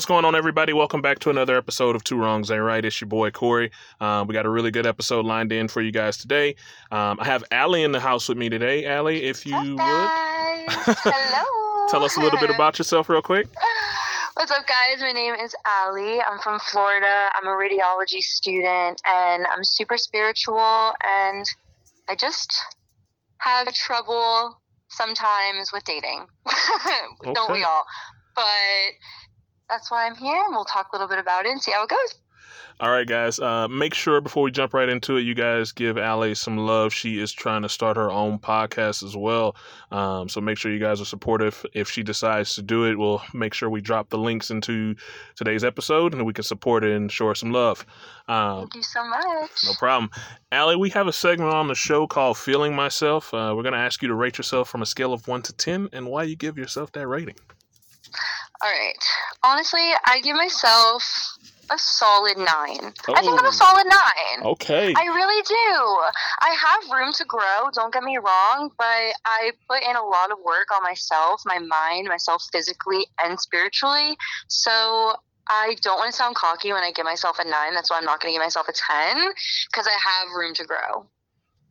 What's going on, everybody? Welcome back to another episode of Two Wrongs Ain't Right. It's your boy Corey. Um, we got a really good episode lined in for you guys today. Um, I have Allie in the house with me today. Allie, if you would. Hello. tell us a little bit about yourself, real quick. What's up, guys? My name is Allie. I'm from Florida. I'm a radiology student, and I'm super spiritual. And I just have trouble sometimes with dating. Don't we all? But that's why I'm here, and we'll talk a little bit about it and see how it goes. All right, guys. Uh, make sure before we jump right into it, you guys give Allie some love. She is trying to start her own podcast as well. Um, so make sure you guys are supportive. If she decides to do it, we'll make sure we drop the links into today's episode and we can support it and show her some love. Um, Thank you so much. No problem. Allie, we have a segment on the show called Feeling Myself. Uh, we're going to ask you to rate yourself from a scale of 1 to 10 and why you give yourself that rating. All right. Honestly, I give myself a solid nine. I think I'm Oh. a solid nine. Okay. I really do. I have room to grow, don't get me wrong, but I put in a lot of work on myself, my mind, myself physically and spiritually. So I don't want to sound cocky when I give myself a nine. That's why I'm not going to give myself a 10 because I have room to grow.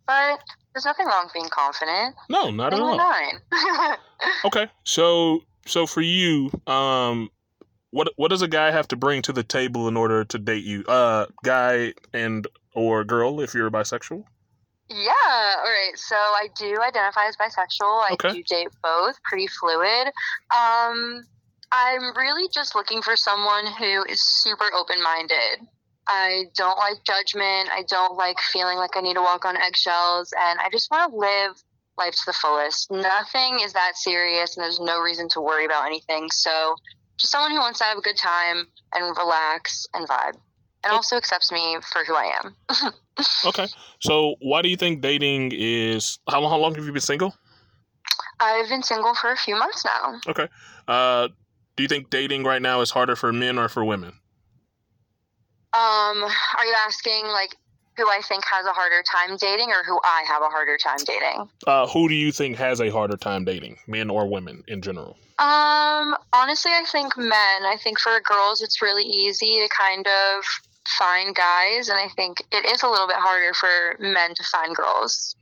But there's nothing wrong with being confident. No, not at Give me a all. nine. Okay. So so for you, um what what does a guy have to bring to the table in order to date you? Uh guy and or girl if you're bisexual? Yeah, all right. So I do identify as bisexual. I Okay. do date both, pretty fluid. Um, I'm really just looking for someone who is super open minded. I don't like judgment. I don't like feeling like I need to walk on eggshells. And I just want to live life to the fullest. Nothing is that serious, and there's no reason to worry about anything. So just someone who wants to have a good time and relax and vibe. And also accepts me for who I am. Okay. So why do you think dating is how long how long have you been single? I've been single for a few months now. Okay. Uh do you think dating right now is harder for men or for women? Um, are you asking like who I think has a harder time dating or who I have a harder time dating? Uh who do you think has a harder time dating, men or women in general? Um, honestly, I think men. I think for girls, it's really easy to kind of find guys, and I think it is a little bit harder for men to find girls.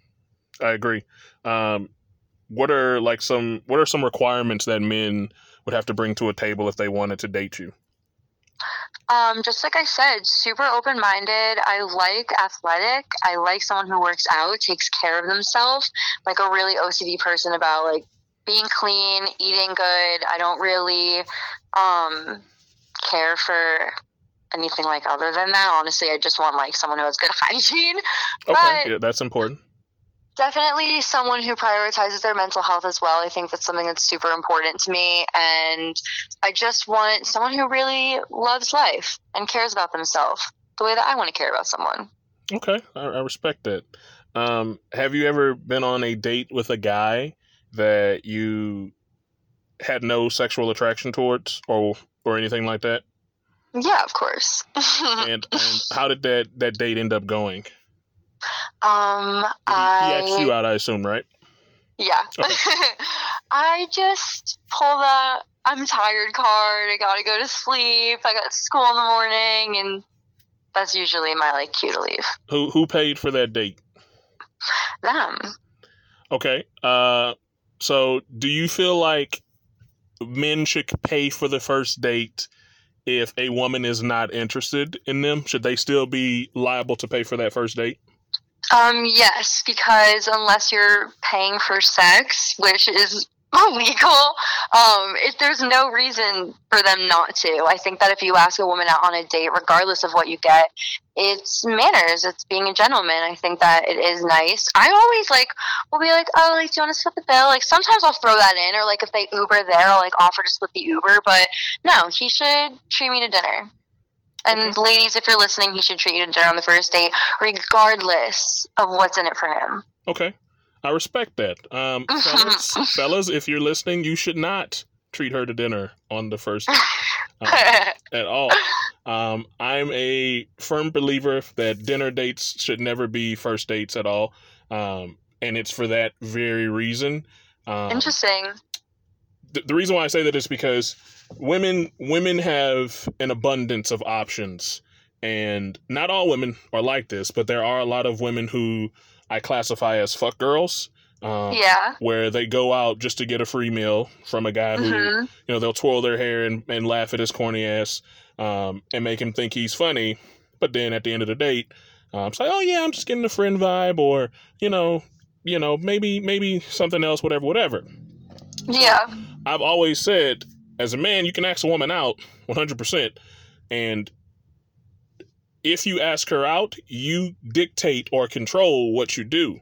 I agree. Um, what are like some what are some requirements that men would have to bring to a table if they wanted to date you? Um, just like I said, super open minded. I like athletic. I like someone who works out, takes care of themselves, like a really OCD person about like being clean, eating good. I don't really um, care for anything like other than that. Honestly, I just want like someone who has good hygiene. Okay, But- yeah, that's important. Definitely someone who prioritizes their mental health as well. I think that's something that's super important to me. And I just want someone who really loves life and cares about themselves the way that I want to care about someone. Okay, I, I respect that. Um, have you ever been on a date with a guy that you had no sexual attraction towards, or or anything like that? Yeah, of course. And and how did that that date end up going? Um, He, he you out, I assume, right? yeah. Okay. I just pull the I'm tired card. I gotta go to sleep. I got school in the morning, and that's usually my like cue to leave. Who who paid for that date? Them. Okay. Uh, so do you feel like men should pay for the first date if a woman is not interested in them? Should they still be liable to pay for that first date? Um, yes, because unless you're paying for sex, which is illegal, um, it, there's no reason for them not to. I think that if you ask a woman out on a date, regardless of what you get, it's manners. It's being a gentleman. I think that it is nice. I always like will be like, oh, like, do you want to split the bill? Like sometimes I'll throw that in, or like if they Uber there, I'll like offer to split the Uber. But no, he should treat me to dinner. And ladies, if you're listening, he should treat you to dinner on the first date, regardless of what's in it for him. Okay. I respect that. Um, fellas, fellas, if you're listening, you should not treat her to dinner on the first date um, at all. Um, I'm a firm believer that dinner dates should never be first dates at all. Um, and it's for that very reason. Um, Interesting. the reason why I say that is because women women have an abundance of options and not all women are like this but there are a lot of women who i classify as fuck girls um, yeah. where they go out just to get a free meal from a guy who hmm you know they'll twirl their hair and, and laugh at his corny ass um, and make him think he's funny but then at the end of the date um, it's like oh yeah i'm just getting a friend vibe or you know you know maybe maybe something else whatever whatever Yeah. I've always said, as a man, you can ask a woman out 100%. And if you ask her out, you dictate or control what you do.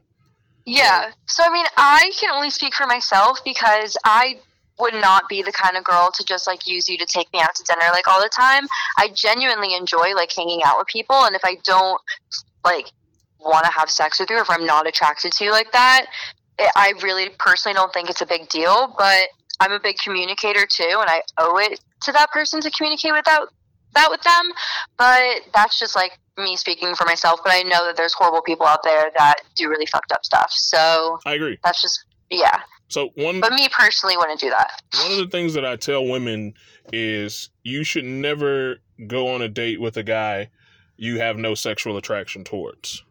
Yeah. So I mean, I can only speak for myself because I would not be the kind of girl to just like use you to take me out to dinner like all the time. I genuinely enjoy like hanging out with people and if I don't like want to have sex with you or if I'm not attracted to you like that, I really personally don't think it's a big deal, but I'm a big communicator too and I owe it to that person to communicate without that with them, but that's just like me speaking for myself, but I know that there's horrible people out there that do really fucked up stuff. So I agree. that's just yeah. So one But me personally wouldn't do that. one of the things that I tell women is you should never go on a date with a guy you have no sexual attraction towards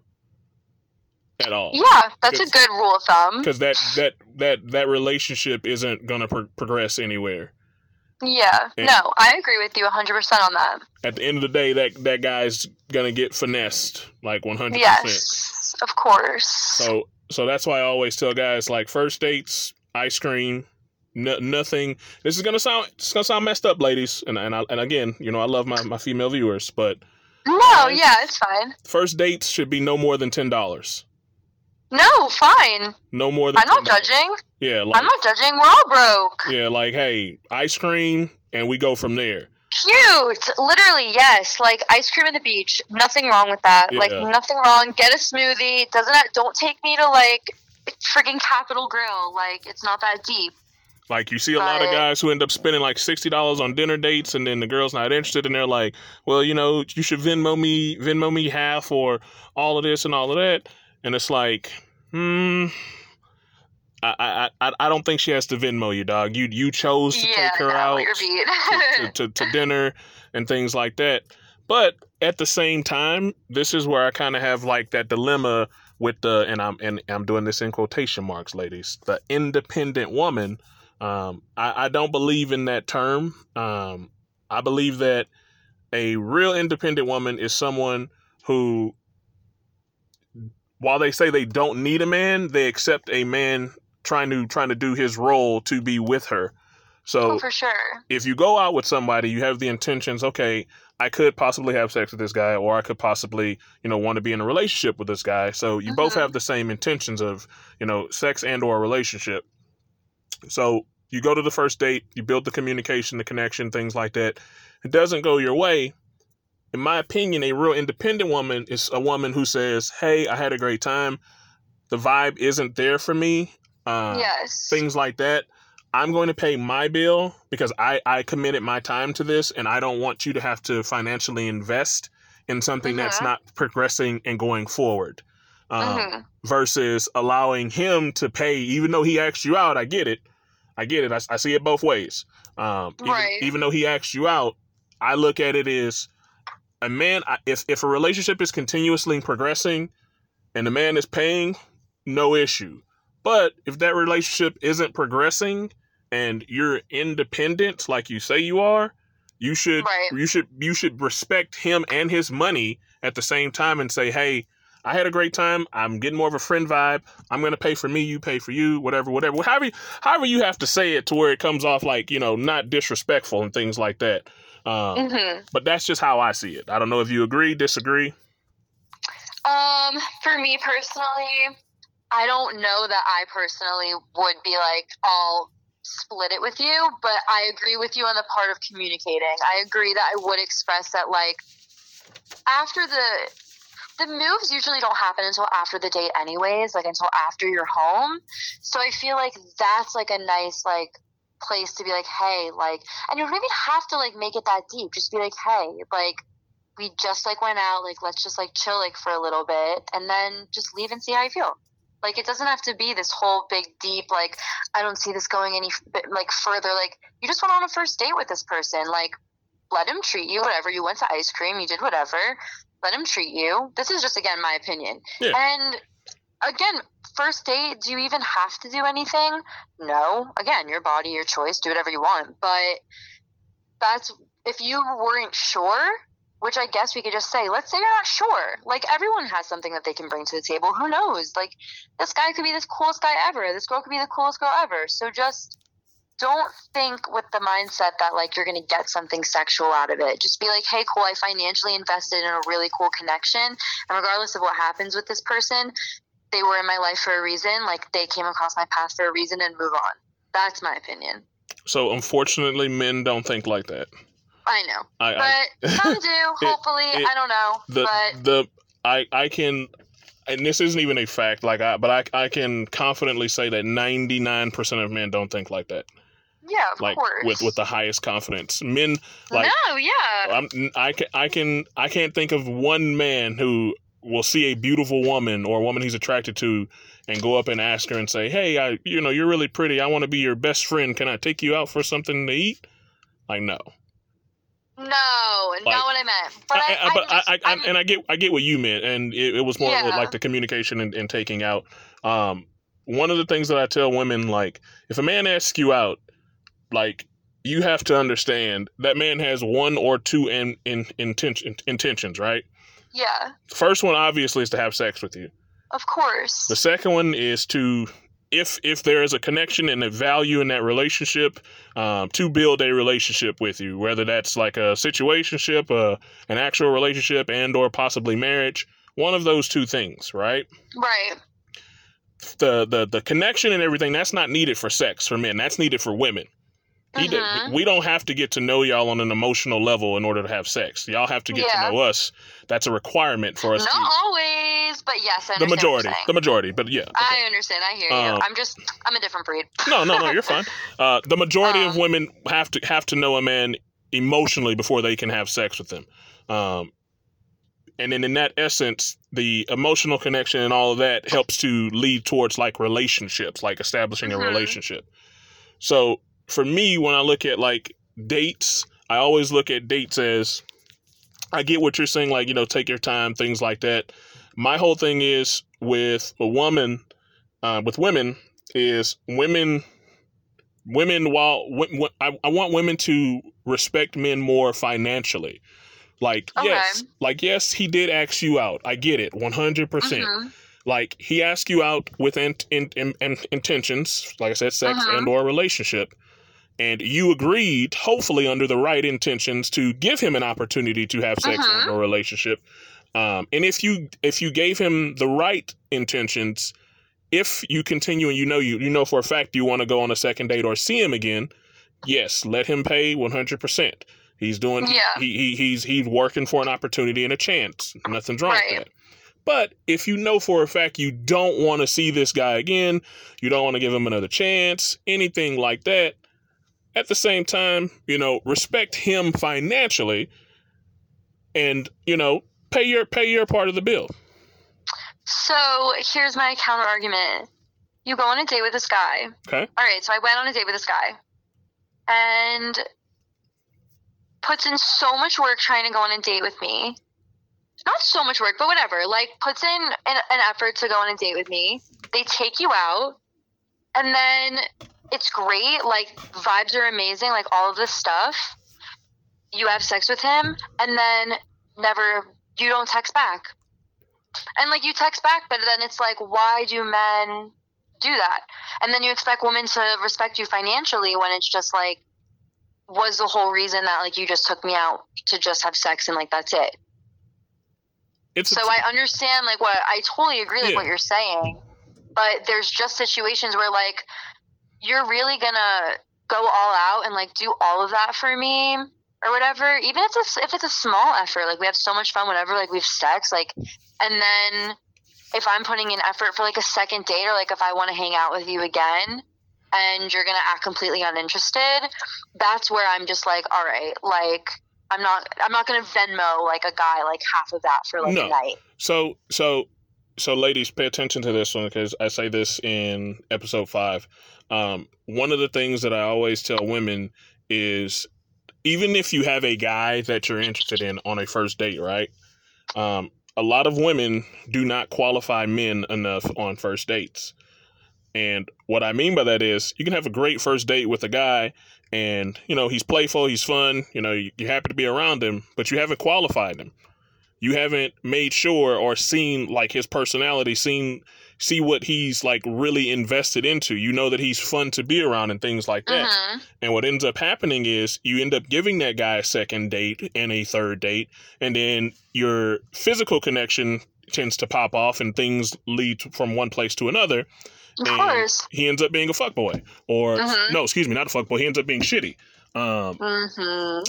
at all. Yeah, that's a good rule of thumb. Because that that that that relationship isn't gonna pro- progress anywhere. Yeah. And- No, I agree with you 100% on that. At the end of the day, that that guy's gonna get finessed like one hundred percent. Yes, of course. So so that's why I always tell guys like first dates, ice cream, no, nothing. This is gonna sound it's gonna sound messed up, ladies. And and I, and again, you know, I love my my female viewers, but no, yeah, it's fine. first dates should be no more than ten dollars. No, fine. No more than. I'm not judging. Yeah, like I'm not judging. We're all broke. yeah, like hey, ice cream, and we go from there. Cute. Literally, yes. Like ice cream at the beach. Nothing wrong with that. Like nothing wrong. Get a smoothie. Doesn't that don't take me to like freaking Capital Grille. Like it's not that deep. Like you see a lot of guys who end up spending like sixty dollars on dinner dates, and then the girl's not interested, and they're like, "Well, you know, you should Venmo me, Venmo me half, or all of this and all of that." And it's like, hmm, I I I, I don't think she has to Venmo you, dog. You you chose to yeah, take her no, out you're to, to, to dinner and things like that. But at the same time, this is where I kind of have like that dilemma with the and I'm and I'm doing this in quotation marks, ladies. The independent woman. Um, I, I don't believe in that term. Um, I believe that a real independent woman is someone who, while they say they don't need a man, they accept a man trying to trying to do his role to be with her. So oh, for sure. if you go out with somebody, you have the intentions, okay, I could possibly have sex with this guy, or I could possibly, you know, want to be in a relationship with this guy. So you both Mhm. have the same intentions of, you know, sex and or a relationship. So you go to the first date, you build the communication, the connection, things like that. It doesn't go your way. In my opinion, a real independent woman is a woman who says, "Hey, I had a great time. The vibe isn't there for me. Um, yes. things like that. I'm going to pay my bill because I, I committed my time to this and I don't want you to have to financially invest in something that's Mhm. not progressing and going forward. Um. Versus allowing him to pay, even though he asked you out. I get it. I get it. I, I see it both ways. Um, even, Right. even though he asked you out, I look at it as a man. If if a relationship is continuously progressing, and the man is paying, no issue. But if that relationship isn't progressing and you're independent like you say you are, you should Right. you should you should respect him and his money at the same time and say, "Hey, I had a great time. I'm getting more of a friend vibe. I'm going to pay for me, you pay for you, whatever, whatever. However, you- however you have to say it to where it comes off like, you know, not disrespectful and things like that. Um, hmm But that's just how I see it. I don't know if you agree, disagree. Um, for me personally, I don't know that I personally would be like, I'll split it with you, but I agree with you on the part of communicating. I agree that I would express that like after the the moves usually don't happen until after the date anyways, like until after you're home. So I feel like that's like a nice like place to be like, hey, like and you don't even have to like make it that deep. Just be like, hey, like we just like went out, like let's just like chill like for a little bit and then just leave and see how you feel. Like it doesn't have to be this whole big deep like I don't see this going any like further. Like you just went on a first date with this person. Like let him treat you whatever. You went to ice cream. You did whatever. Let him treat you. This is just again my opinion. Yeah. And again, first date. Do you even have to do anything? No. Again, your body, your choice. Do whatever you want. But that's if you weren't sure which I guess we could just say, let's say you're not sure. Like everyone has something that they can bring to the table. Who knows? Like this guy could be the coolest guy ever. This girl could be the coolest girl ever. So just don't think with the mindset that like you're going to get something sexual out of it. Just be like, "Hey, cool, I financially invested in a really cool connection, and regardless of what happens with this person, they were in my life for a reason. Like they came across my path for a reason and move on." That's my opinion. So unfortunately, men don't think like that. I know, I, but some do. Hopefully, it- I don't know, the but the I I can and this isn't even a fact like I but I I can confidently say that 99% of men don't think like that. yeah, of Like course. with with the highest confidence. Men like no, yeah, I'm I can I can I can't think of one man who will see a beautiful woman or a woman he's attracted to and go up and ask her and say, "Hey, I you know, you're really pretty. I want to be your best friend. Can I take you out for something to eat?" Like no. no, like- not what I meant. But I, I, I- but I, I, and I get I get what you meant, and it, it was more Yeah. like the communication and, and taking out. Um, one of the things that I tell women, like, if a man asks you out, like, you have to understand that man has one or two in, in, intention, intentions, right? Yeah, The first one obviously is to have sex with you. of course. The second one is to if if there is a connection and a value in that relationship, um, to build a relationship with you, whether that's like a situationship, uh, an actual relationship, and or possibly marriage. One of those two things, right? right. The the the connection and everything that's not needed for sex for men. That's needed for women. Mhm. we don't have to get to know y'all on an emotional level in order to have sex. Y'all have to get Yeah. to know us. That's a requirement for us. Not to, always, but yes, the understand what you're majority, the majority, but yeah. okay. I understand. I hear you. Um, I'm just, I'm a different breed. No, no, no, you're fine. Uh, the majority of Um, women have to have to know a man emotionally before they can have sex with them. Um, and then in that essence, the emotional connection and all of that helps to lead towards like relationships, like establishing a Mhm. relationship. So for me, when I look at like dates, I always look at dates as I get what you're saying, like, you know, take your time, things like that. My whole thing is with a woman, uh, with women, is women women while w- w- I, I want women to respect men more financially like Okay. yes like yes he did ask you out i get it 100% Mhm. like he asked you out with in, in, in, in- intentions like i said sex Mhm. and or relationship and you agreed hopefully under the right intentions to give him an opportunity to have sex Mhm. and a relationship um, and if you if you gave him the right intentions if you continue and you know you you know for a fact you want to go on a second date or see him again yes let him pay 100% he's doing Yeah. he, he he's he's working for an opportunity and a chance nothing's wrong Right. with that but if you know for a fact you don't want to see this guy again you don't want to give him another chance anything like that at the same time you know respect him financially and you know pay your pay your part of the bill So here's my counter argument. You go on a date with this guy. Okay. All right. So I went on a date with this guy, and puts in so much work trying to go on a date with me. Not so much work, but whatever. Like puts in an, an effort to go on a date with me. They take you out, and then it's great. Like vibes are amazing. Like all of this stuff. You have sex with him, and then never. You don't text back. And like you text back, but then it's like, why do men do that? And then you expect women to respect you financially when it's just like, was the whole reason that like you just took me out to just have sex and like that's it. it's So I understand like what I totally agree with Yeah. what you're saying, but there's just situations where like you're really gonna go all out and like do all of that for me or whatever. Even if it's if it's a small effort, like we have so much fun whenever like we have sex, like, and then if I'm putting in effort for like a second date or like if I want to hang out with you again. And you're gonna act completely uninterested. That's where I'm just like, all right, like I'm not, I'm not gonna Venmo like a guy like half of that for like No. a night. So so so ladies, pay attention to this one because I say this in episode five. Um, one of the things that I always tell women is even if you have a guy that you're interested in on a first date, right? Um, a lot of women do not qualify men enough on first dates. And what I mean by that is you can have a great first date with a guy and, you know, he's playful, he's fun, you know, you're happy to be around him, but you haven't qualified him. You haven't made sure or seen like his personality, seen see what he's like really invested into. You know that he's fun to be around and things like that. Mhm. And what ends up happening is you end up giving that guy a second date and a third date, and then your physical connection tends to pop off and things lead from one place to another. Of and course. he ends up being a fuckboy. Or, Mhm. no, excuse me, not a fuckboy. He ends up being shitty. Um,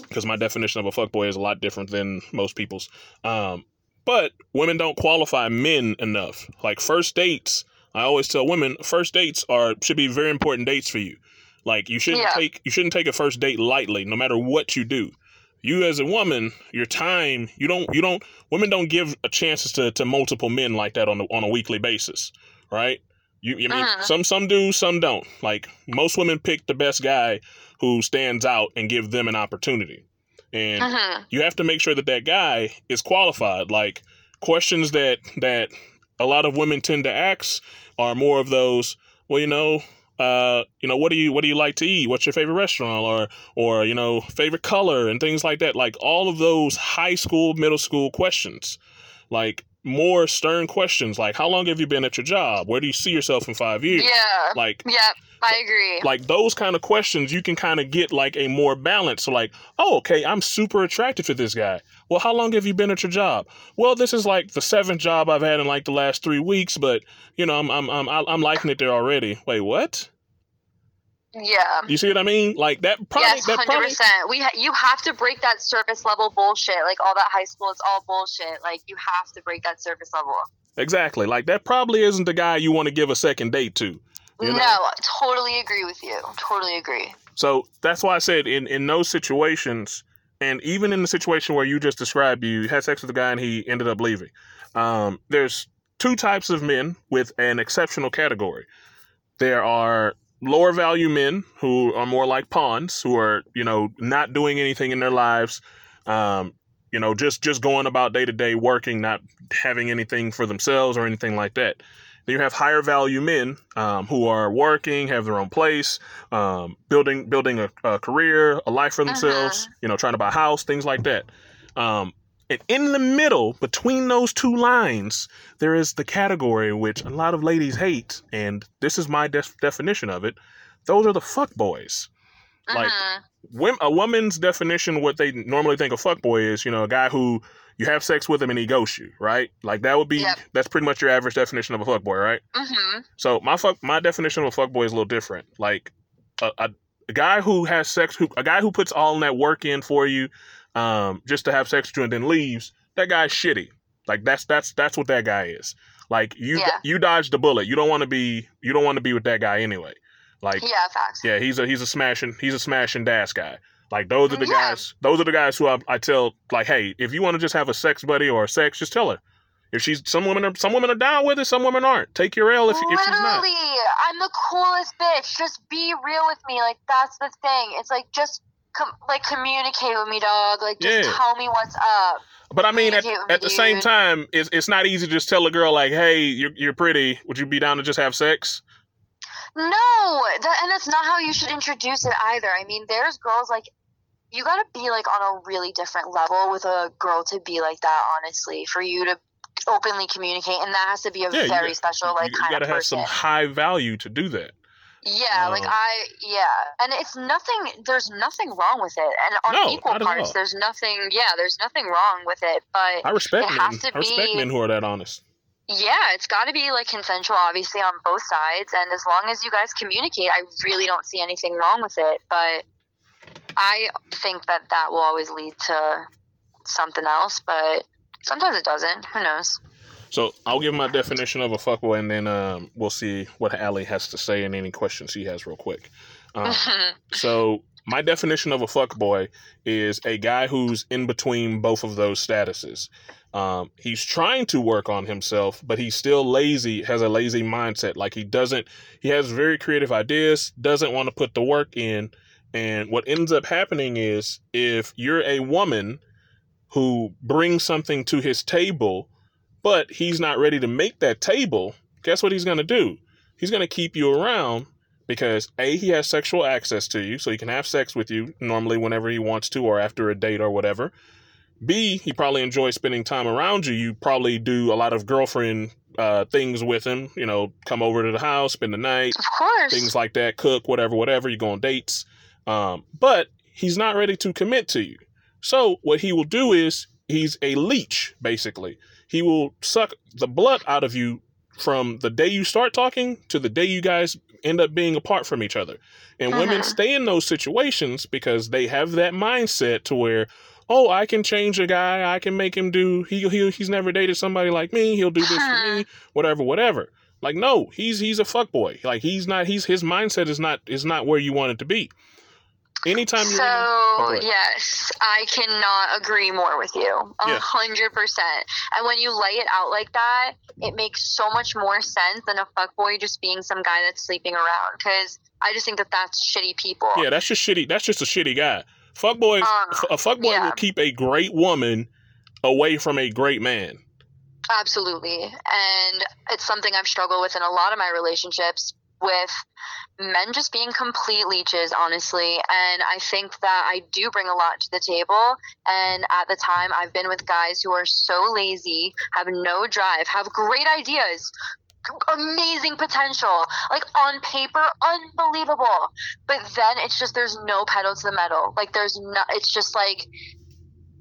because my definition of a fuckboy is a lot different than most people's. Um, but women don't qualify men enough. Like first dates, I always tell women first dates are should be very important dates for you. Like you shouldn't Yeah. take you shouldn't take a first date lightly, no matter what you do. You as a woman, your time you don't you don't women don't give a chances to, to multiple men like that on a, on a weekly basis, right? You, mean, Mhm. some some do, some don't. Like most women pick the best guy who stands out and give them an opportunity. And hmm you have to make sure that that guy is qualified. Like questions that that a lot of women tend to ask are more of those. Well, you know, uh, you know, what do you what do you like to eat? What's your favorite restaurant? Or or you know, favorite color and things like that. Like all of those high school, middle school questions. Like more stern questions. Like how long have you been at your job? Where do you see yourself in five years? Yeah. Like Yep. I agree. like those kind of questions you can kind of get like a more balance so like oh okay i'm super attracted to this guy well how long have you been at your job well this is like the seventh job i've had in like the last three weeks but you know i'm i'm i'm, I'm liking it there already wait what yeah. you see what i mean like that probably yes, that hundred probably percent. We ha- you have to break that surface level bullshit. Like all that high school, it's all bullshit. Like you have to break that surface level. exactly like that probably isn't the guy you want to give a second date to You know? No, I totally agree with you. Totally agree. So that's why I said in in those situations, and even in the situation where you just described, you had sex with a guy and he ended up leaving. Um, there's two types of men with an exceptional category. There are lower value men who are more like pawns, who are you know not doing anything in their lives, um, you know just just going about day to day working, not having anything for themselves or anything like that. Then you have higher value men um, who are working, have their own place, um, building building a, a career, a life for themselves. You know, trying to buy a house, things like that. Um, and in the middle, between those two lines, there is the category which a lot of ladies hate, and this is my def- definition of it. Those are the fuck boys. Like- Mhm. Wom- a woman's definition, what they normally think a fuck boy is, you know, a guy who you have sex with him and he ghosts you, right? Like that would be Yep. that's pretty much your average definition of a fuck boy, right? Mhm. So my fuck my definition of a fuck boy is a little different. Like a, a, a guy who has sex, who a guy who puts all that work in for you, um, just to have sex with you and then leaves. That guy's shitty. Like that's that's that's what that guy is. Like you Yeah. you dodged the bullet. You don't want to be you don't want to be with that guy anyway. Like Yeah, facts. yeah, he's a he's a smashing he's a smashing dash guy. Like those are the Yeah. guys. Those are the guys who I, I tell like, hey, if you want to just have a sex buddy or a sex, just tell her. If she's some women are some women are down with it, some women aren't. Take your L if, if she's not. Literally, I'm the coolest bitch. Just be real with me. Like that's the thing. It's like just com- like communicate with me, dog. Like just Yeah. tell me what's up. But I mean, at, with at the me, same time, it's it's not easy to just tell a girl like, hey, you're you're pretty. Would you be down to just have sex? No, that, and that's not how you should introduce it either. I mean, there's girls like you got to be like on a really different level with a girl to be like that. Honestly, for you to openly communicate, and that has to be a Yeah, very special like you kind gotta of have some high value to do that. Yeah, like Um, I yeah, and it's nothing. There's nothing wrong with it, and on No, equal parts, there's nothing. Yeah, there's nothing wrong with it, but I respect It men. has to I respect be- men who are that honest. yeah, it's got to be like consensual, obviously on both sides, and as long as you guys communicate, I really don't see anything wrong with it. But I think that that will always lead to something else, but sometimes it doesn't. Who knows? So I'll give my definition of a fuckboy, and then um, we'll see what Allie has to say and any questions she has real quick. Um, so my definition of a fuckboy is a guy who's in between both of those statuses. Um, he's trying to work on himself, but he's still lazy, has a lazy mindset. Like he doesn't, he has very creative ideas, doesn't want to put the work in. And what ends up happening is if you're a woman who brings something to his table, but he's not ready to make that table, guess what he's going to do? He's going to keep you around because A, he has sexual access to you, so he can have sex with you normally whenever he wants to or after a date or whatever. B, he probably enjoys spending time around you. You probably do a lot of girlfriend uh, things with him, you know, come over to the house, spend the night, Of course. things like that, cook, whatever, whatever. You go on dates. Um, but he's not ready to commit to you. So what he will do is he's a leech, basically. He will suck the blood out of you from the day you start talking to the day you guys end up being apart from each other. And women Mhm. stay in those situations because they have that mindset to where, oh, I can change a guy, I can make him do he he he's never dated somebody like me, he'll do this for me, whatever, whatever. Like no, he's he's a fuck boy. Like he's not he's his mindset is not is not where you want it to be. Anytime you So ahead. yes, I cannot agree more with you. A hundred percent. And when you lay it out like that, it makes so much more sense than a fuckboy just being some guy that's sleeping around. Because I just think that that's shitty people. Yeah, that's just shitty. That's just a shitty guy. Fuckboys, Um, a fuckboy yeah. will keep a great woman away from a great man. Absolutely. And it's something I've struggled with in a lot of my relationships with men just being complete leeches, honestly. And I think that I do bring a lot to the table. And at the time, I've been with guys who are so lazy, have no drive, have great ideas. Amazing potential, like on paper, unbelievable. But then it's just there's no pedal to the metal. Like there's no, it's just like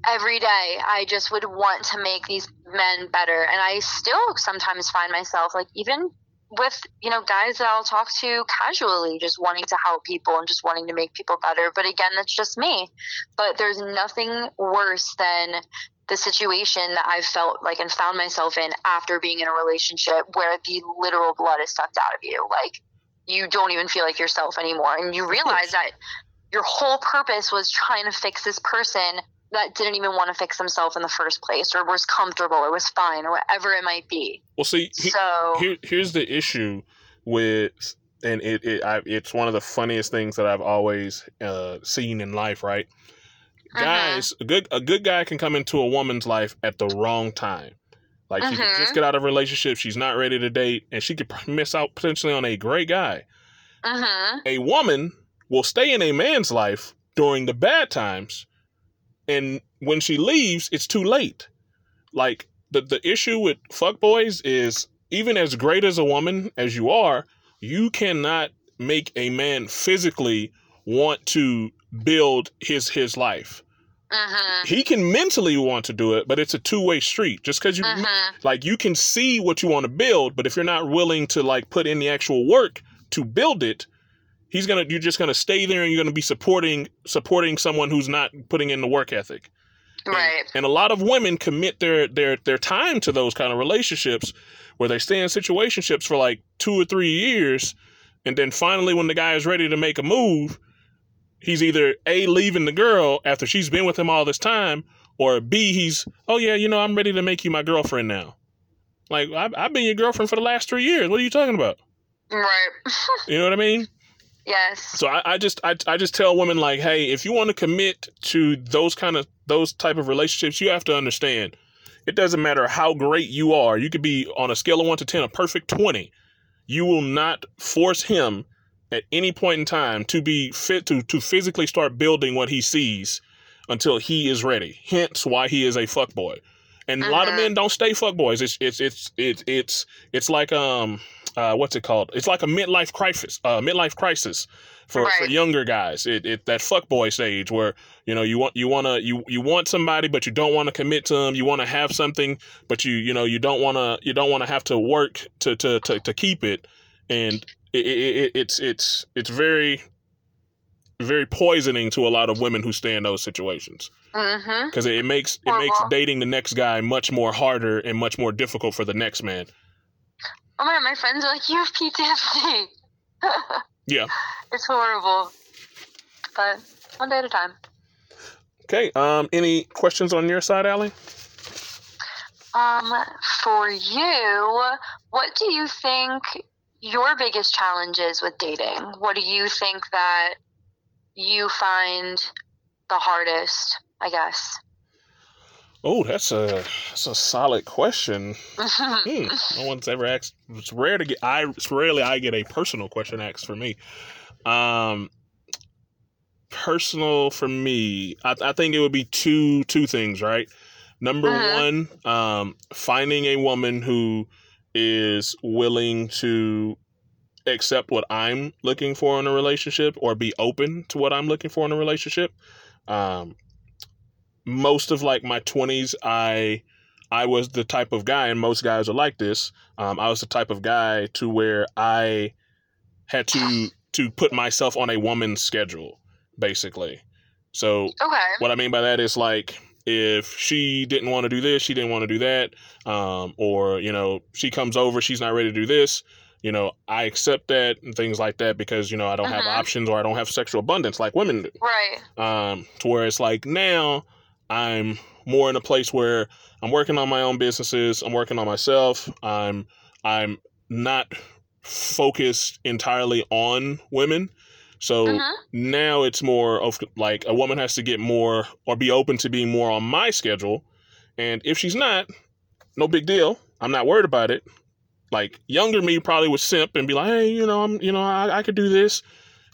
every day I just would want to make these men better. And I still sometimes find myself like even with, you know, guys that I'll talk to casually, just wanting to help people and just wanting to make people better. But again, that's just me. But there's nothing worse than the situation that I've felt like and found myself in after being in a relationship where the literal blood is sucked out of you. Like you don't even feel like yourself anymore. And you realize that your whole purpose was trying to fix this person that didn't even want to fix themselves in the first place or was comfortable or was fine or whatever it might be. Well, see, he- So here, here's the issue with, and it, it I, it's one of the funniest things that I've always uh, seen in life. Right, Mhm. guys, a good a good guy can come into a woman's life at the wrong time. Like she could just get out of a relationship, she's not ready to date, and she could miss out potentially on a great guy. Uh-huh. a woman will stay in a man's life during the bad times and when she leaves it's too late. Like the the issue with fuckboys is even as great as a woman as you are you cannot make a man physically want to build his his life. Hmm he can mentally want to do it but it's a two-way street. Just because you hmm like you can see what you want to build but if you're not willing to like put in the actual work to build it he's gonna you're just gonna stay there and you're gonna be supporting supporting someone who's not putting in the work ethic. And- Right. and, a lot of women commit their their their time to those kind of relationships where they stay in situationships for like two or three years and then finally when the guy is ready to make a move he's either a leaving the girl after she's been with him all this time or b he's oh yeah you know i'm ready to make you my girlfriend now. Like i've, I've been your girlfriend for the last three years. What are you talking about? Right. you know what i mean yes. so I, I just I, I just tell women like, hey, if you want to commit to those kind of those type of relationships, you have to understand it doesn't matter how great you are. You could be on a scale of one to ten, a perfect twenty. You will not force him at any point in time to be fit to to physically start building what he sees until he is ready. Hence why he is a fuck boy. And a lot of Mhm. men don't stay fuckboys. It's it's it's it's it's it's like um uh, what's it called? It's like a midlife crisis. Uh, midlife crisis for, for younger guys. It, it that fuckboy stage where you know you want you want to you you want somebody but you don't want to commit to them. You want to have something but you you know you don't want to you don't want to have to work to to to, to keep it. And it, it, it, it's it's it's very very poisoning to a lot of women who stay in those situations because it, it makes it makes dating the next guy much more harder and much more difficult for the next man. Oh my my friends are like, you have PTSD. Yeah. It's horrible. But one day at a time. Okay. Um, any questions on your side, Allie? Um, for you, what do you think your biggest challenge is with dating? What do you think that you find the hardest? I guess. Oh, that's a that's a solid question. Hmm, no one's ever asked. It's rare to get. I it's rarely I get a personal question asked for me. Um, personal for me, I, I think it would be two two things, right? Number Uh-huh. one, um, finding a woman who is willing to accept what I'm looking for in a relationship or be open to what I'm looking for in a relationship. Um, most of like my 20s, I I was the type of guy, and most guys are like this. Um, I was the type of guy to where I had to to put myself on a woman's schedule, basically. So Okay. what I mean by that is like if she didn't want to do this, she didn't want to do that, um, or you know she comes over, she's not ready to do this. You know, I accept that and things like that because you know I don't have Mhm. options or I don't have sexual abundance like women do. Right. Um, to where it's like now I'm more in a place where I'm working on my own businesses, I'm working on myself, I'm I'm not focused entirely on women. So Mhm. now it's more of like a woman has to get more or be open to being more on my schedule. And if she's not, no big deal. I'm not worried about it. Like younger me probably would simp and be like, hey, you know, I'm, you know, I, I could do this.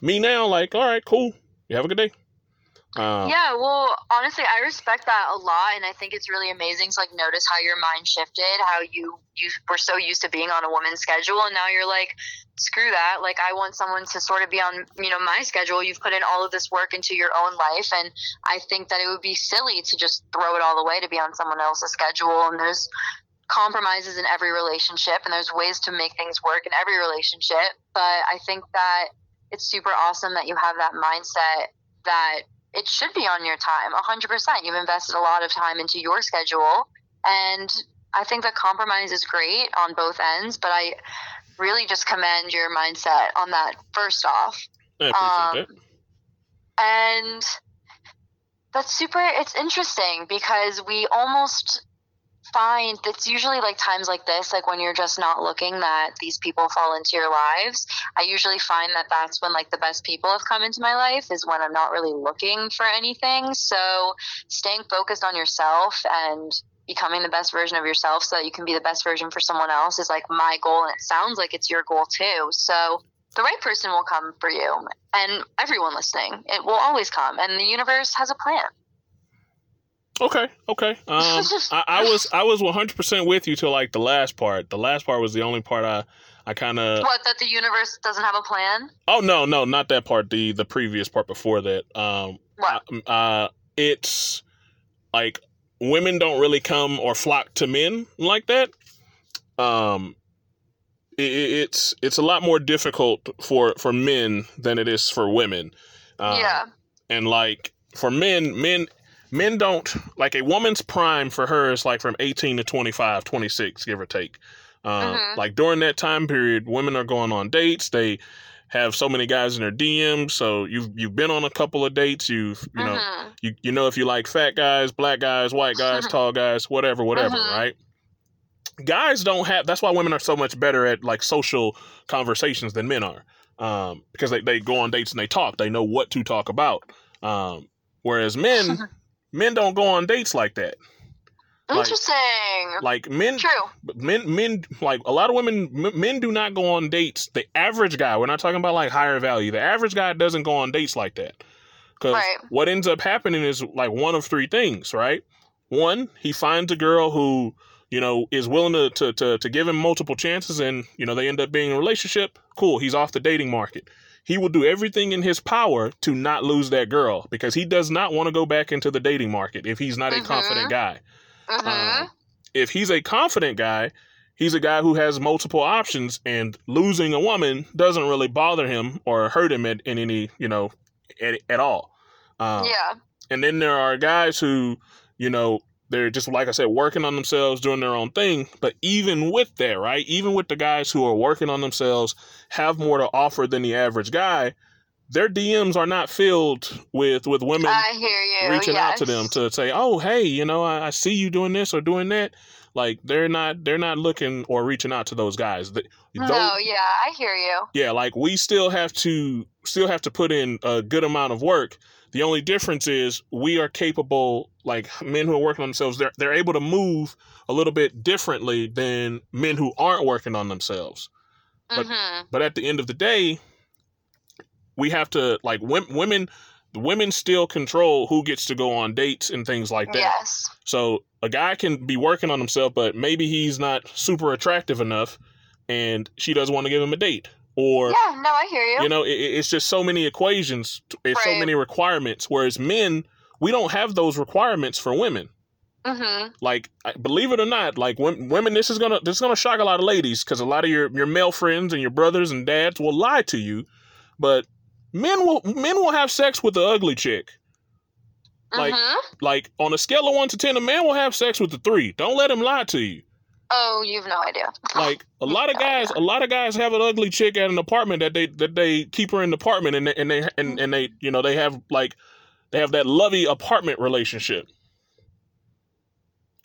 Me now, like, all right, cool. You have a good day. Um, yeah, well, honestly, I respect that a lot, and I think it's really amazing to like notice how your mind shifted, how you you were so used to being on a woman's schedule, and now you're like, screw that. Like, I want someone to sort of be on you know my schedule. You've put in all of this work into your own life, and I think that it would be silly to just throw it all away to be on someone else's schedule. And there's compromises in every relationship, and there's ways to make things work in every relationship. But I think that it's super awesome that you have that mindset that it should be on your time 100% you've invested a lot of time into your schedule and i think that compromise is great on both ends but i really just commend your mindset on that first off. Um, and that's super it's interesting because we almost find it's usually like times like this like when you're just not looking that these people fall into your lives. I usually find that that's when like the best people have come into my life is when i'm not really looking for anything. So staying focused on yourself and becoming the best version of yourself so that you can be the best version for someone else is like my goal and it sounds like it's your goal too. So the right person will come for you and everyone listening it will always come and the universe has a plan. Okay, okay. Um, I, I was I was 100 percent with you till like the last part. The last part was the only part I I kind of. what that the universe doesn't have a plan Oh no, no, not that part. The the previous part before that. Um, what uh, it's like women don't really come or flock to men like that. Um, i i- it's it's a lot more difficult for for men than it is for women. Um, yeah and like for men, men men don't like a woman's prime for her is like from 18 to 25 26 give or take um, Mhm. like during that time period women are going on dates they have so many guys in their DMs so you've you've been on a couple of dates you've you know Mhm. you, you know if you like fat guys black guys white guys tall guys whatever whatever Mhm. right guys don't have that's why women are so much better at like social conversations than men are um, because they, they go on dates and they talk they know what to talk about um, whereas men men don't go on dates like that. Like- interesting. like men true. men men like a lot of women men do not go on dates. The average guy we're not talking about like higher value the average guy doesn't go on dates like that. Because Right. what ends up happening is like one of three things right? One he finds a girl who you know is willing to, to to to give him multiple chances and you know they end up being in a relationship. Cool he's off the dating market he will do everything in his power to not lose that girl because he does not want to go back into the dating market if he's not a Mhm. confident guy um, if he's a confident guy, he's a guy who has multiple options, and losing a woman doesn't really bother him or hurt him at, in any, you know, at, at all. Um, yeah And then there are guys who, you know, they're just like I said, working on themselves, doing their own thing. But even with that, right? Even with the guys who are working on themselves, have more to offer than the average guy. their DMs are not filled with with women I hear you. reaching out to them to say, "Oh, hey, you know, I, I see you doing this or doing that." Like they're not they're not looking or reaching out to those guys. Th- No, those- yeah, I hear you. yeah, like we still have to still have to put in a good amount of work. The only difference is we are capable, like men who are working on themselves, they're they're able to move a little bit differently than men who aren't working on themselves. But- hmm But at the end of the day, we have to like women. Women still control who gets to go on dates and things like that. Yes. So a guy can be working on himself, but maybe he's not super attractive enough, and she doesn't want to give him a date, or Yeah, no, I hear you. you know, it, it's just so many equations, it's so many requirements. Whereas men, we don't have those requirements for women. hmm Like, believe it or not, like women, this is gonna this is gonna shock a lot of ladies because a lot of your your male friends and your brothers and dads will lie to you, but men will men will have sex with the ugly chick. like- hmm Like on a scale of one to ten, a man will have sex with the three. Don't let him lie to you. Oh, you've no idea. Like a lot of guys, a lot of guys have an ugly chick at an apartment that they that they keep her in the apartment and they, and they and, and they you know they have like they have that lovey apartment relationship.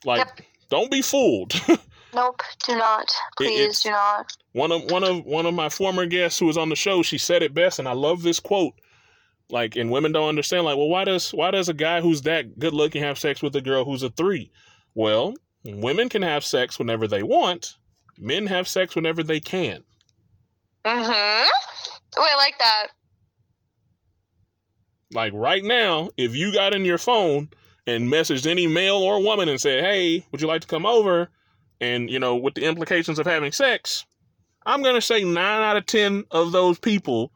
Like, Yep. don't be fooled. Nope, do not. Please it's- do not. one of one of one of my former guests who was on the show, she said it best, and I love this quote. Like, and women don't understand. Like, well, why does why does a guy who's that good looking have sex with a girl who's a three? Well, women can have sex whenever they want. Men have sex whenever they can. hmm Oh, I like that. Like right now, if you got in your phone and messaged any male or woman and said, "Hey, would you like to come over?" and you know, with the implications of having sex, I'm gonna say nine out of ten of those people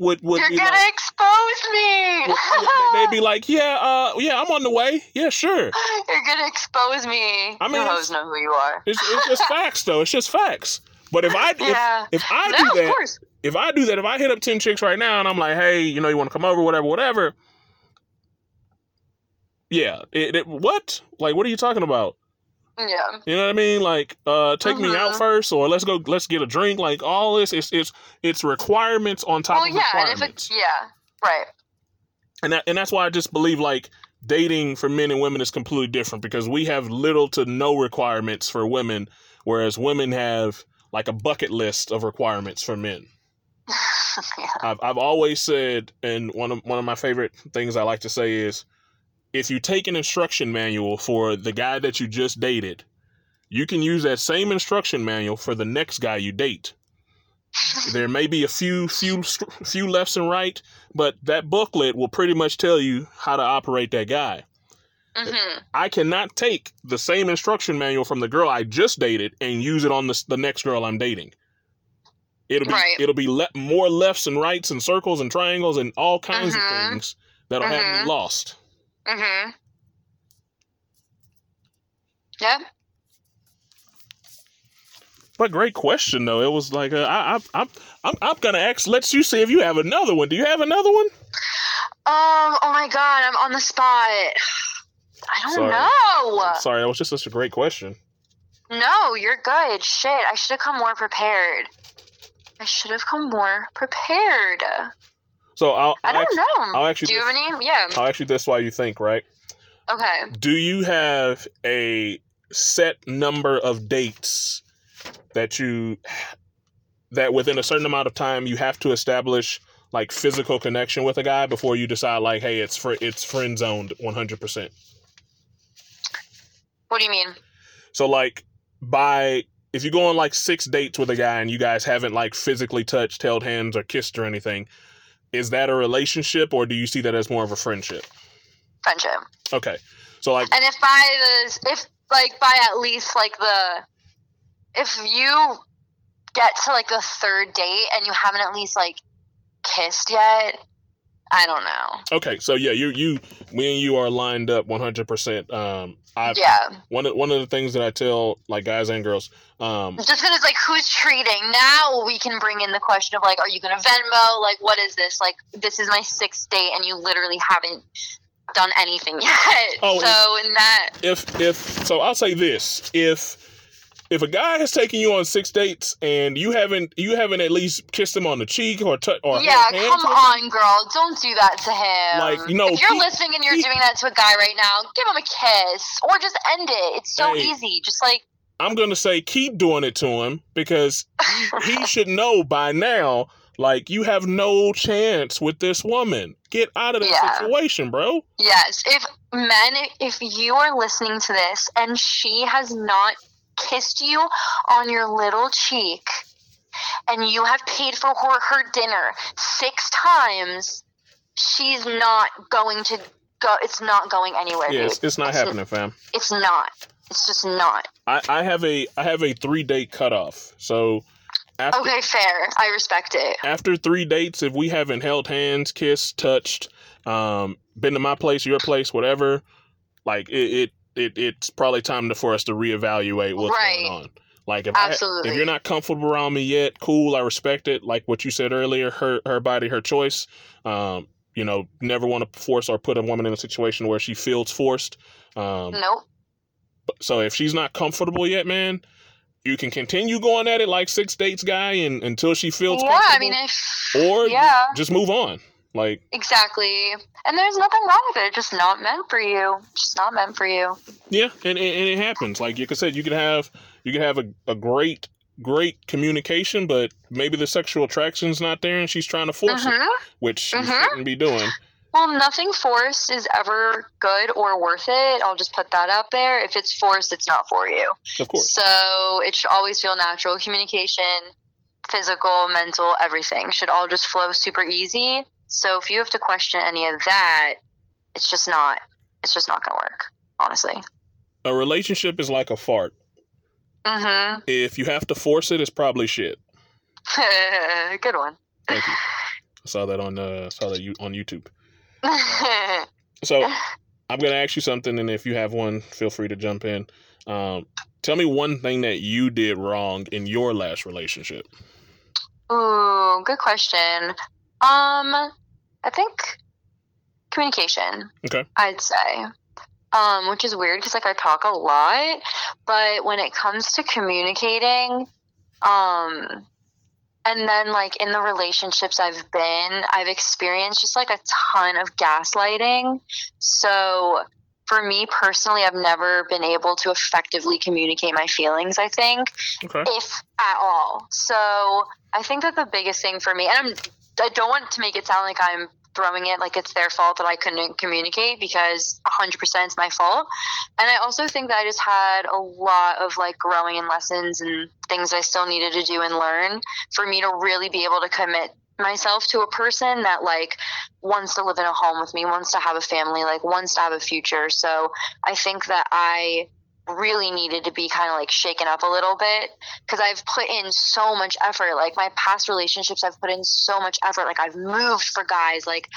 would would You're gonna like, expose me. would- would- they'd be like, "Yeah, uh, yeah, I'm on the way. Yeah, sure." You're gonna expose me. I mean, hoes know who you are. It's, it's just facts, though. It's just facts. But if I if, yeah. if I no, do that, if I do that, if I hit up ten chicks right now and I'm like, "Hey, you know, you want to come over, whatever, whatever." Yeah, it, it, what? Like, what are you talking about? Yeah. You know what I mean? Like, uh, take me out Mhm. first, or let's go, let's get a drink. Like, all this, it's it's it's requirements on top Well, of yeah, requirements, it, yeah, right. and that, and that's why I just believe like dating for men and women is completely different because we have little to no requirements for women, whereas women have like a bucket list of requirements for men. yeah. I've I've always said, and one of one of my favorite things I like to say is, if you take an instruction manual for the guy that you just dated, you can use that same instruction manual for the next guy you date. There may be a few few few lefts and right, but that booklet will pretty much tell you how to operate that guy. hmm I cannot take the same instruction manual from the girl I just dated and use it on the the next girl I'm dating. It'll be Right. it'll be le- more lefts and rights and circles and triangles and all kinds Mhm. of things that'll have Mhm. me lost. Hmm Yeah. But great question though. It was like uh, I, I I'm I'm I'm gonna ask. Let's you see if you have another one. Do you have another one? Um. Oh my God, I'm on the spot. I don't Sorry. know. Sorry, that was just such a great question. No, you're good. Shit, I should have come more prepared. I should have come more prepared. So I'll I I'll don't ask, know. I'll actually Do you have any? Yeah. I'll actually that's why you think right. Okay. Do you have a set number of dates that you that within a certain amount of time you have to establish like physical connection with a guy before you decide like hey it's fr- it's friend zoned 100%. What do you mean? So like by if you go on like 6 dates with a guy and you guys haven't like physically touched, held hands or kissed or anything, is that a relationship or do you see that as more of a friendship? Friendship. Okay. So like And if by the if like by at least like the if you get to like the third date and you haven't at least like kissed yet, I don't know. okay, so yeah, you you me and you are lined up 100%. Um I yeah. one of, one of the things that I tell like guys and girls um Just because it's like who's treating. Now we can bring in the question of like, are you gonna Venmo? Like, what is this? Like, this is my sixth date, and you literally haven't done anything yet. Oh, so in that, if if so I'll say this, if if a guy has taken you on six dates and you haven't you haven't at least kissed him on the cheek or t- or yeah, come on, girl. Don't do that to him. Like, you know, if you're keep- listening and you're keep- doing that to a guy right now, give him a kiss or just end it. It's so Hey. easy. Just like I'm gonna say keep doing it to him because he, he should know by now. Like you have no chance with this woman. Get out of that Yeah. situation, bro. Yes, if men, if you are listening to this and she has not kissed you on your little cheek and you have paid for her, her dinner six times, she's not going to go, it's not going anywhere, Yeah, it's, it's not It's- happening, fam. It's not. It's just not. I, I have a I have a three date cutoff. So after Okay, fair. I respect it. after three dates, if we haven't held hands, kissed, touched, um, been to my place, your place, whatever, like it, it, it it's probably time to, for us to reevaluate what's Right. going on. Like if I, if you're not comfortable around me yet, cool, I respect it. Like what you said earlier, her her body, her choice. Um, you know, never want to force or put a woman in a situation where she feels forced. Um, Nope. so if she's not comfortable yet, man, you can continue going at it like six dates guy and until she feels Yeah, comfortable. I mean, if. or yeah, just move on. Like exactly. And there's nothing wrong with it. It's just not meant for you. Just not meant for you. yeah, and, and, and it happens. Like you could said, you could have you could have a, a great great communication, but maybe the sexual attraction's not there, and she's trying to force it, Mhm. which she Mhm. shouldn't be doing. Well, nothing forced is ever good or worth it. I'll just put that out there. If it's forced, it's not for you. Of course. So it should always feel natural. Communication, physical, mental, everything should all just flow super easy. So if you have to question any of that, it's just not. It's just not gonna work. Honestly. A relationship is like a fart. Mm-hmm. If you have to force it, it's probably shit. good one. Thank you. I saw that on uh saw that you on YouTube. So I'm gonna ask you something, and if you have one, feel free to jump in. Um, tell me one thing that you did wrong in your last relationship. Ooh, good question. Um, I think communication. Okay. I'd say. Um, which is weird because like I talk a lot, but when it comes to communicating, um, and then like in the relationships I've been, I've experienced just like a ton of gaslighting. So for me personally, I've never been able to effectively communicate my feelings. I think Okay. if at all. So I think that the biggest thing for me, and I'm, I don't want to make it sound like I'm throwing it like it's their fault that I couldn't communicate because 100% it's my fault. And I also think that I just had a lot of like growing and lessons and things I still needed to do and learn for me to really be able to commit myself to a person that like wants to live in a home with me, wants to have a family, like wants to have a future. So I think that I really needed to be kind of like shaken up a little bit because I've put in so much effort. Like my past relationships, I've put in so much effort. Like I've moved for guys, like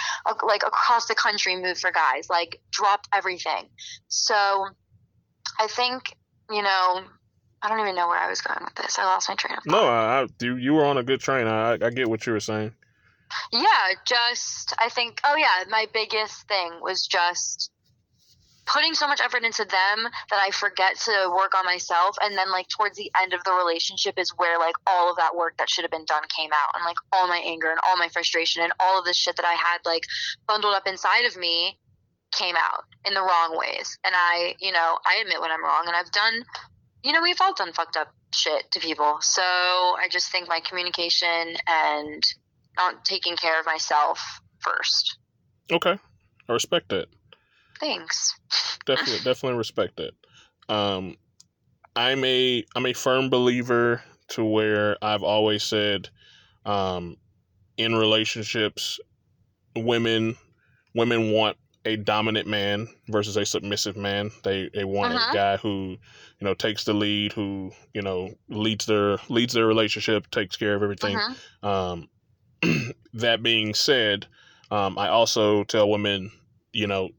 like across the country, moved for guys, like dropped everything. So I think you know. I don't even know where I was going with this. I lost my train of thought. No, I, I, you you were on a good train. I I get what you were saying. Yeah, just I think oh yeah, my biggest thing was just putting so much effort into them that I forget to work on myself and then like towards the end of the relationship is where like all of that work that should have been done came out and like all my anger and all my frustration and all of this shit that I had like bundled up inside of me came out in the wrong ways. And I, you know, I admit when I'm wrong and I've done you know, we've all done fucked up shit to people. So I just think my communication and not taking care of myself first. Okay, I respect that. Thanks. Definitely, definitely respect that. Um, I'm a I'm a firm believer to where I've always said, um, in relationships, women women want a dominant man versus a submissive man. They they want Uh-huh. a guy who you know takes the lead, who you know leads their leads their relationship, takes care of everything. Mhm. Um, that being said, um, I also tell women, you know,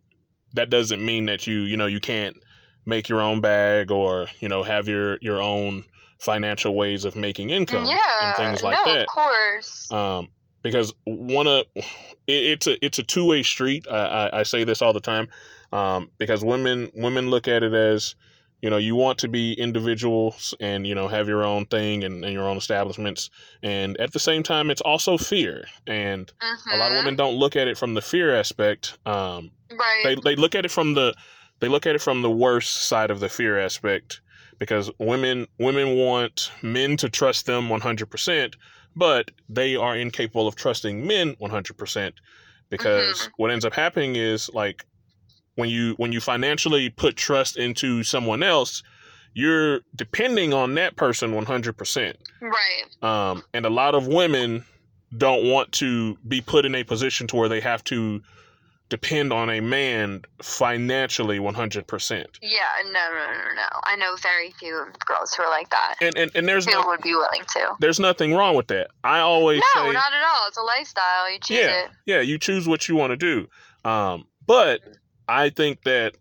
that doesn't mean that you, you know, you can't make your own bag or, you know, have your your own financial ways of making income Yeah, and things like no, that. of course. Um, because one of it, it's a it's a two way street. I, I, I say this all the time. Um, because women women look at it as, you know you want to be individuals and you know have your own thing and, and your own establishments and at the same time it's also fear and a lot of women don't look at it from the fear aspect um, Right. they, they look at it from the they look at it from the worst side of the fear aspect because women women want men to trust them 100% but they are incapable of trusting men 100% because Mhm. what ends up happening is like when you when you financially put trust into someone else you're depending on that person 100% right. um, and a lot of women don't want to be put in a position to where they have to depend on a man financially 100% Yeah. No, no, no, no. I know very few girls who are like that. and and, and there's Who no, would be willing to. there's nothing wrong with that i always No, say not at all. It's a lifestyle. You choose yeah it. yeah you choose what you want to do um, but i think that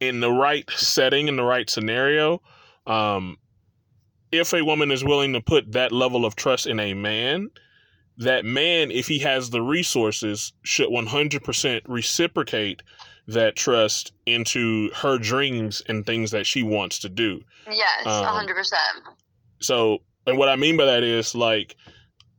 in the right setting in the right scenario um, if a woman is willing to put that level of trust in a man that man if he has the resources should 100% reciprocate that trust into her dreams and things that she wants to do Yes, Um, hundred percent. so, and what I mean by that is like,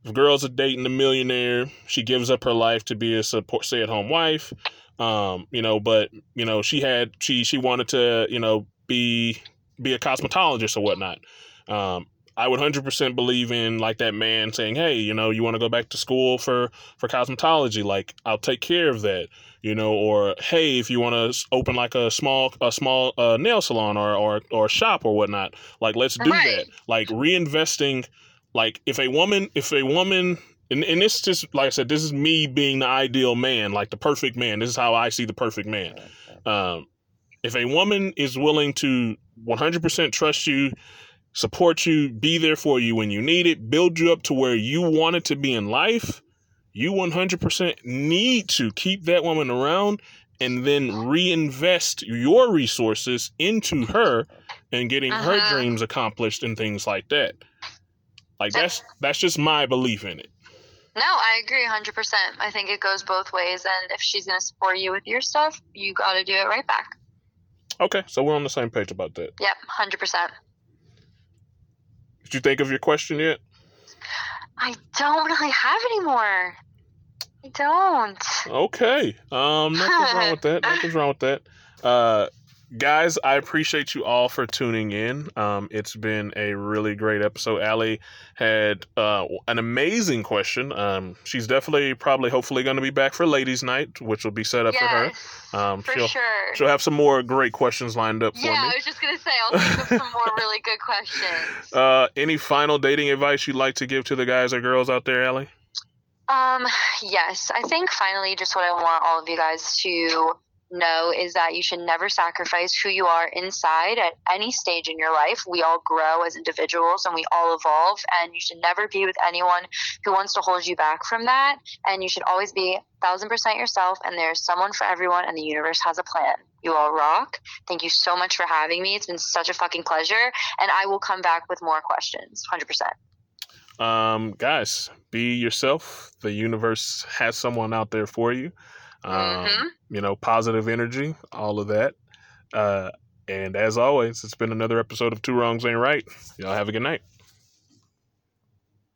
if girls are dating a millionaire, she gives up her life to be a support, stay-at-home wife. Um, you know, but you know, she had she she wanted to you know be be a cosmetologist or whatnot. Um, I would hundred percent believe in like that man saying, "Hey, you know, you want to go back to school for for cosmetology? Like, I'll take care of that." You know, or hey, if you want to open like a small a small uh, nail salon or or or shop or whatnot, like let's do Right. that. Like reinvesting, like if a woman if a woman and, and this just like I said, this is me being the ideal man, like the perfect man. This is how I see the perfect man. Um, if a woman is willing to 100% trust you, support you, be there for you when you need it, build you up to where you want it to be in life, you 100% need to keep that woman around and then reinvest your resources into her and getting her Uh-huh. dreams accomplished and things like that. Like that's that's just my belief in it. No, I agree 100%. I think it goes both ways. And if she's going to support you with your stuff, you got to do it right back. Okay, so we're on the same page about that. Yep, 100%. Did you think of your question yet? I don't really have any more. I don't. Okay. Um, nothing's wrong with that. Nothing's wrong with that. Uh, guys, I appreciate you all for tuning in. Um, it's been a really great episode. Allie had uh, an amazing question. Um, she's definitely, probably, hopefully, going to be back for ladies' night, which will be set up for her. Um, for she'll sure. she'll have some more great questions lined up for Yeah, I was just going to say, I'll think of some more really good questions. Uh, any final dating advice you'd like to give to the guys or girls out there, Allie? Um, yes, I think finally, just what I want all of you guys to know is that you should never sacrifice who you are inside at any stage in your life. We all grow as individuals and we all evolve, and you should never be with anyone who wants to hold you back from that. And you should always be thousand percent yourself, and there's someone for everyone, and the universe has a plan. You all rock. Thank you so much for having me. It's been such a fucking pleasure, and I will come back with more questions, 100%. Um, guys, be yourself. The universe has someone out there for you. Um, Mhm. You know, positive energy, all of that. Uh, and as always, it's been another episode of Two Wrongs Ain't Right. Y'all have a good night.